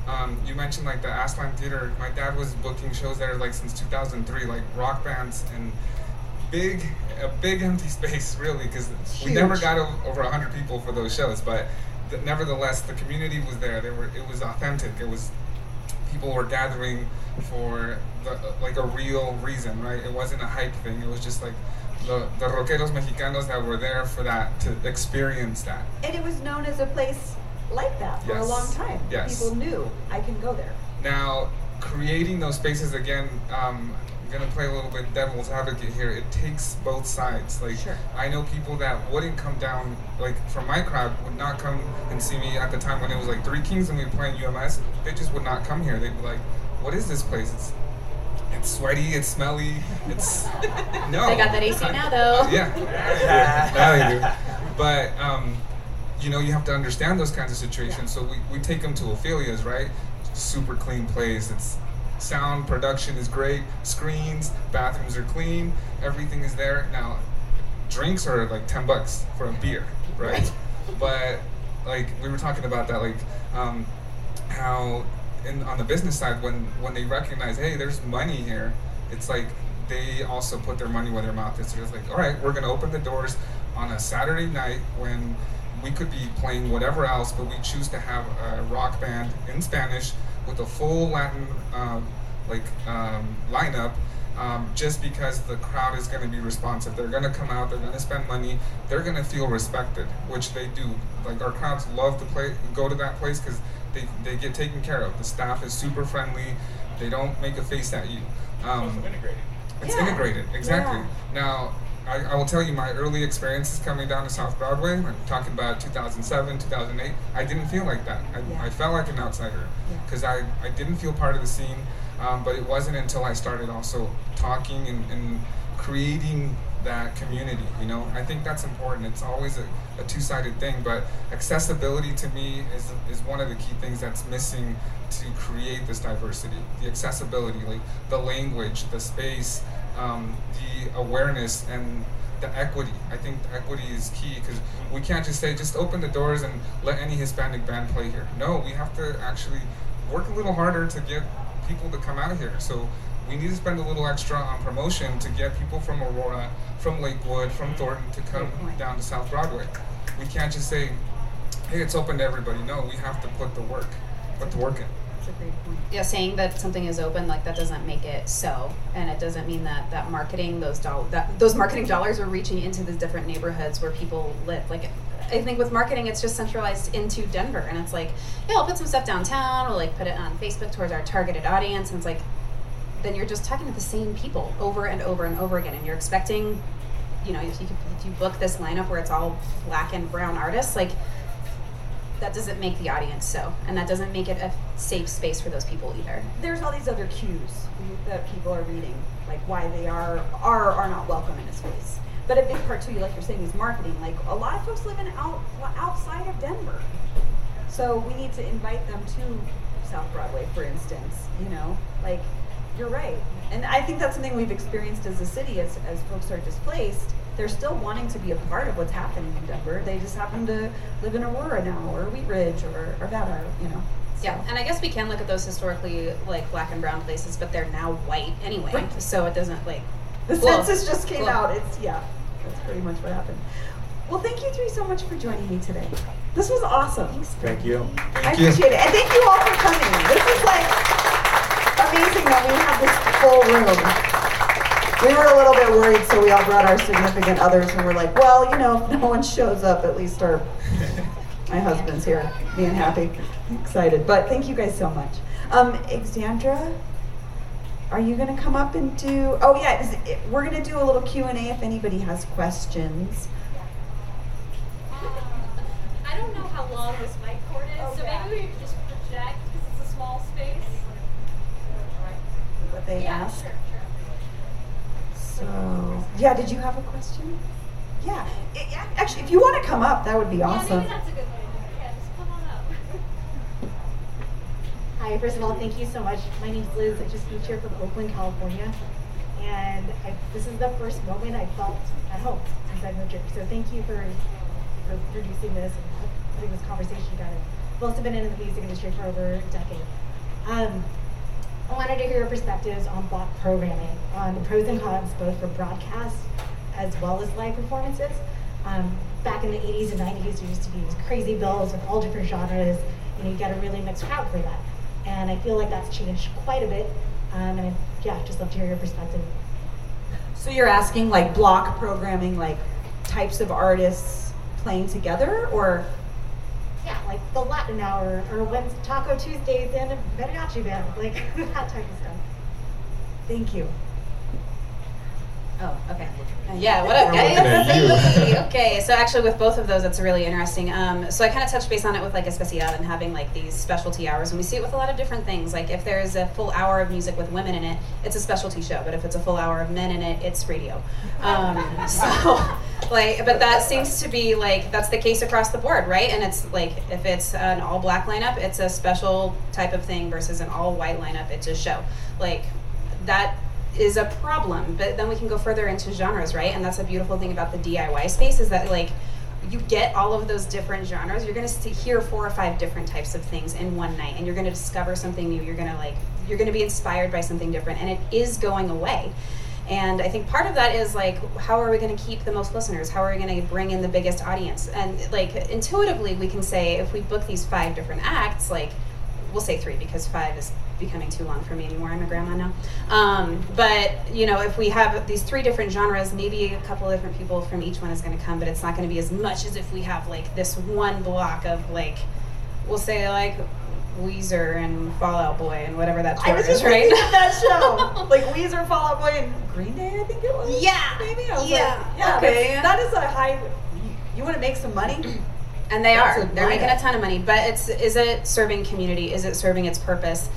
Um, you mentioned like the Aztlan Theater. My dad was booking shows there like since 2003, like rock bands and big, a big empty space really, because we never got o- over 100 people for those shows, but th- nevertheless, the community was there. They were, it was authentic. It was people were gathering for the, like a real reason, right? It wasn't a hype thing. It was just like the, the rockeros mexicanos that were there for that to experience that. And it was known as a place like that for a long time. Yes. People knew I can go there. Now, creating those spaces again, um, I'm gonna play a little bit devil's advocate here. It takes both sides. Like, Sure. I know people that wouldn't come down, like from my crowd, would not come and see me at the time when it was like Three Kings and we were playing UMS. They just would not come here. They'd be like, "What is this place? It's it's sweaty, it's smelly, it's no." They got that AC now, though. yeah, now they do. But um, you know, you have to understand those kinds of situations. So we, we take them to Ophelia's, right? Super clean place. It's sound production is great. Screens, bathrooms are clean. Everything is there. Now, drinks are like ten bucks for a beer, right? but like we were talking about that, like um, how in on the business side, when when they recognize, hey, there's money here, it's like they also put their money where their mouth is. So it's like, all right, we're gonna open the doors on a Saturday night when we could be playing whatever else, but we choose to have a rock band in Spanish with a full Latin um, like um, lineup. Um, just because the crowd is going to be responsive, they're going to come out, they're going to spend money, they're going to feel respected, which they do. Like our crowds love to play, go to that place because they, they get taken care of. The staff is super friendly, they don't make a face at you. Um, integrated. it's Yeah. integrated, exactly. Yeah. Now, I, I will tell you my early experiences coming down to South Broadway. I'm talking about 2007, 2008. I didn't feel like that. I, Yeah. I felt like an outsider Yeah. because I, I didn't feel part of the scene. Um, but it wasn't until I started also talking and, and creating that community. You know, I think that's important. It's always a, a two-sided thing, but accessibility to me is is one of the key things that's missing to create this diversity. The accessibility, like the language, the space, um, the awareness, and the equity. I think equity is key because we can't just say just open the doors and let any Hispanic band play here. No, we have to actually work a little harder to get people to come out here. So we need to spend a little extra on promotion to get people from Aurora, from Lakewood, from Thornton to come down to South Broadway. We can't just say, hey, it's open to everybody. No, we have to put the work, put the work in. A great point. yeah, saying that something is open like that doesn't make it so, and it doesn't mean that that marketing those doll that those marketing dollars are reaching into the different neighborhoods where people live. Like, I think with marketing, it's just centralized into Denver, and it's like, yeah, we'll put some stuff downtown. We'll like put it on Facebook towards our targeted audience, and it's like, then you're just talking to the same people over and over and over again, and you're expecting, you know, if you if you book this lineup where it's all black and brown artists, like that doesn't make the audience so, and that doesn't make it a safe space for those people either. There's all these other cues that people are reading, like why they are are are not welcome in a space. But a big part too, like you're saying, is marketing. Like a lot of folks live in out outside of Denver, so we need to invite them to South Broadway, for instance. You know, like you're right, and I think that's something we've experienced as a city. As as folks are displaced, they're still wanting to be a part of what's happening in Denver. They just happen to live in Aurora now, or Wheat Ridge, or or that, or you know. Yeah, and I guess we can look at those historically like black and brown places, but they're now white anyway, Right. so it doesn't like. The Well, census just came well. out. It's yeah, that's pretty much what happened. Well, thank you three so much for joining me today. This was awesome. Thanks, Thank you. I Thank you. appreciate it, and thank you all for coming. This is like amazing that we have this full room. We were a little bit worried, so we all brought our significant others, and we're like, well, you know, if no one shows up, at least our my husband's here, being happy, excited. But thank you guys so much. Um, Alexandra, are you going to come up and do? Oh yeah, is it, we're going to do a little Q and A if anybody has questions. I don't know how long this mic cord is, so maybe we could just project because it's a small space. What they Yeah, asked. sure, sure. So yeah, did you have a question? Yeah, It- yeah, actually, if you want to come up, that would be Yeah, awesome. maybe that's a good way to do it. Yeah, just come on up. Hi, first of all, thank you so much. My name's Liz. I just moved here from Oakland, California. And I, this is the first moment I felt at home since I moved here. So thank you for, for introducing this and putting this conversation together. I've also been in the music industry for over a decade. Um, I wanted to hear your perspectives on block programming, on the pros and cons both for broadcast as well as live performances. Um, back in the 80s and 90s, there used to be these crazy bills with all different genres. and you get a really mixed crowd for that. And I feel like that's changed quite a bit. Um, and yeah, just love to hear your perspective. So you're asking like block programming, like types of artists playing together, or Yeah, like the Latin Hour or when Taco Tuesdays and a mariachi band, like that type of stuff. thank you. Oh, okay. Yeah, what up, guys? looking at you. Hey, okay, so actually with both of those, it's really interesting. Um, so I kind of touched base on it with like Especial and having like these specialty hours, and we see it with a lot of different things. Like if there's a full hour of music with women in it, it's a specialty show. But if it's a full hour of men in it, it's radio. Um, so, like, but that seems to be like that's the case across the board, right? And it's like if it's an all black lineup, it's a special type of thing versus an all white lineup, it's a show. Like that is a problem but then we can go further into genres right? And that's a beautiful thing about the diy space is that like you get all of those different genres you're going to hear four or five different types of things in one night and you're going to discover something new you're going to like you're going to be inspired by something different and it is going away. And i think part of that is like how are we going to keep the most listeners? How are we going to bring in the biggest audience? And like intuitively we can say if we book these five different acts like we'll say three because five is becoming too long for me anymore. I'm a grandma now. Um, but you know, if we have these three different genres, maybe a couple of different people from each one is going to come, but it's not going to be as much as if we have like this one block of like, we'll say like Weezer and Fallout Boy and whatever that I tour was is, right? that show, like Weezer, Fall Out Boy, and Green Day. I think it was. Yeah, maybe. I yeah, like, yeah. okay. that's- a high. You, you want to make some money? and they That's are. They're making a ton of money. But it's is it serving community? Is it serving its purpose?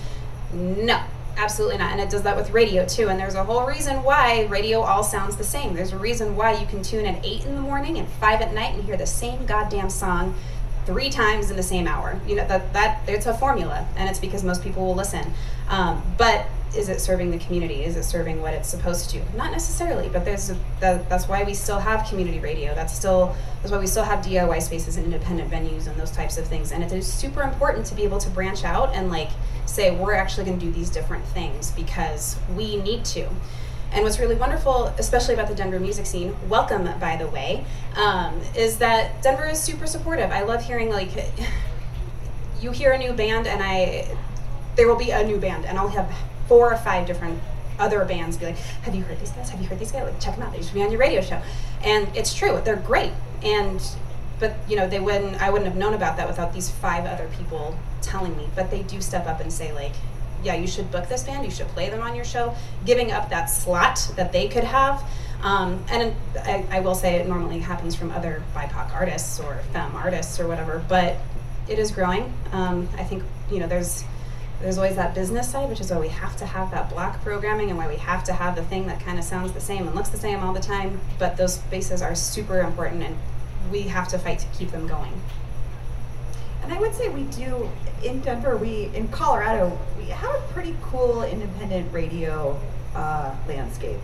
No, absolutely not. And it does that with radio too. And there's a whole reason why radio all sounds the same. There's a reason why you can tune at eight in the morning and five at night and hear the same goddamn song three times in the same hour. You know that that it's a formula, and it's because most people will listen. Um, but is it serving the community? Is it serving what it's supposed to? Not necessarily, but there's a, that, that's why we still have community radio. That's still that's why we still have DIY spaces and independent venues and those types of things. And it is super important to be able to branch out and like say we're actually going to do these different things because we need to. And what's really wonderful, especially about the Denver music scene, welcome by the way, um, is that Denver is super supportive. I love hearing like you hear a new band and I there will be a new band and I'll have four or five different other bands be like, Have you heard these guys? Have you heard these guys? Like check them out. They should be on your radio show. And it's true, they're great. And but you know, they wouldn't I wouldn't have known about that without these five other people telling me. But they do step up and say like yeah, you should book this band, you should play them on your show, giving up that slot that they could have. Um, and I, I will say it normally happens from other BIPOC artists or femme artists or whatever, but it is growing. Um, I think, you know, there's there's always that business side, which is why we have to have that block programming and why we have to have the thing that kind of sounds the same and looks the same all the time. But those spaces are super important and we have to fight to keep them going. And I would say we do in Denver. We in Colorado we have a pretty cool independent radio uh, landscape.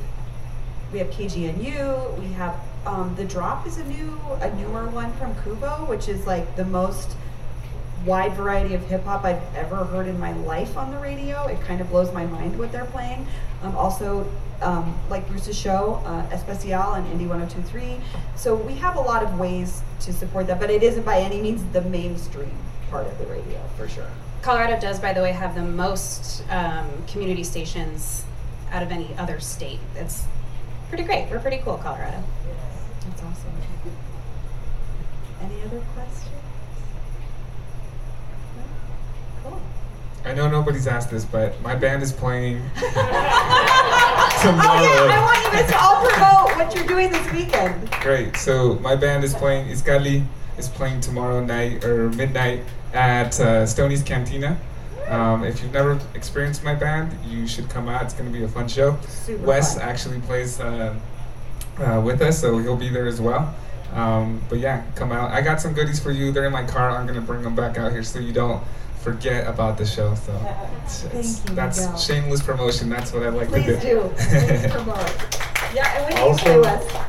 We have KGNU. We have um, the Drop is a new a newer one from KUVO, which is like the most wide variety of hip hop I've ever heard in my life on the radio. It kind of blows my mind what they're playing. Um, also, um, like Bruce's show, uh, Especial and Indie 1023. So we have a lot of ways to support that, but it isn't by any means the mainstream part of the radio for sure. Colorado does, by the way, have the most um, community stations out of any other state. It's pretty great. We're pretty cool, Colorado. That's awesome. Any other questions? No? Cool. I know nobody's asked this, but my band is playing tomorrow. Oh yeah, I want you guys to all promote what you're doing this weekend. Great. So my band is playing. iZCALLI is playing tomorrow night or midnight at uh, Stoney's Cantina. Um, if you've never experienced my band, you should come out. It's going to be a fun show. Super Wes fun. actually plays uh, uh, with us, so he'll be there as well. Um, but yeah, come out. I got some goodies for you. They're in my car. I'm going to bring them back out here so you don't forget about the show. So it's, it's- Thank you, that's Miguel. shameless promotion. That's what I like Please to do. do. Please promote. Yeah, and when do you Also-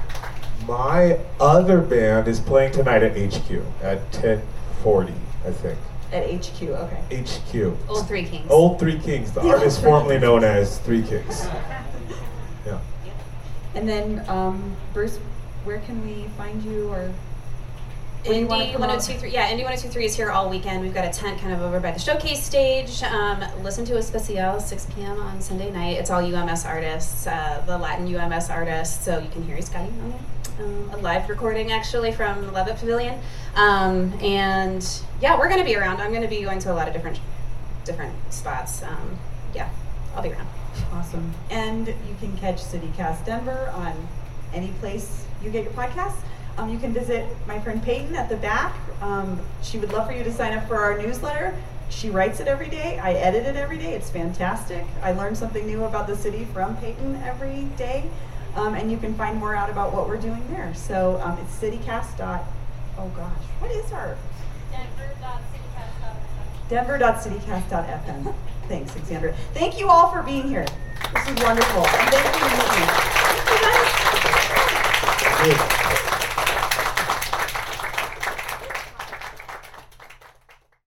My other band is playing tonight at HQ at 10:40, I think. At HQ, okay. HQ. Old Three Kings. Old Three Kings, the The artist formerly Kings. known as Three Kings. Yeah. And then, um, Bruce, where can we find you or? where do you wanna Indie come out? 1023, yeah, Indie 1023 is here all weekend. We've got a tent kind of over by the showcase stage. Um, listen to Especial 6 p.m. on Sunday night. It's all UMS artists, uh, the Latin UMS artists, so you can hear Scotty on it. Um, a live recording actually from the Levitt Pavilion. Um, and yeah, we're going to be around. I'm going to be going to a lot of different different spots. Um, yeah, I'll be around. Awesome. And you can catch CityCast Denver on any place you get your podcasts. Um, you can visit my friend Peyton at the back. Um, she would love for you to sign up for our newsletter. She writes it every day. I edit it every day. It's fantastic. I learn something new about the city from Peyton every day. Um, and you can find more out about what we're doing there. So um, it's citycast. Dot, oh gosh, what is our Denver.citycast.fm. denver.citycast.fm. Thanks, Alexandra. Thank you all for being here. This is wonderful. And thank you for meeting me. Thank you guys. Good.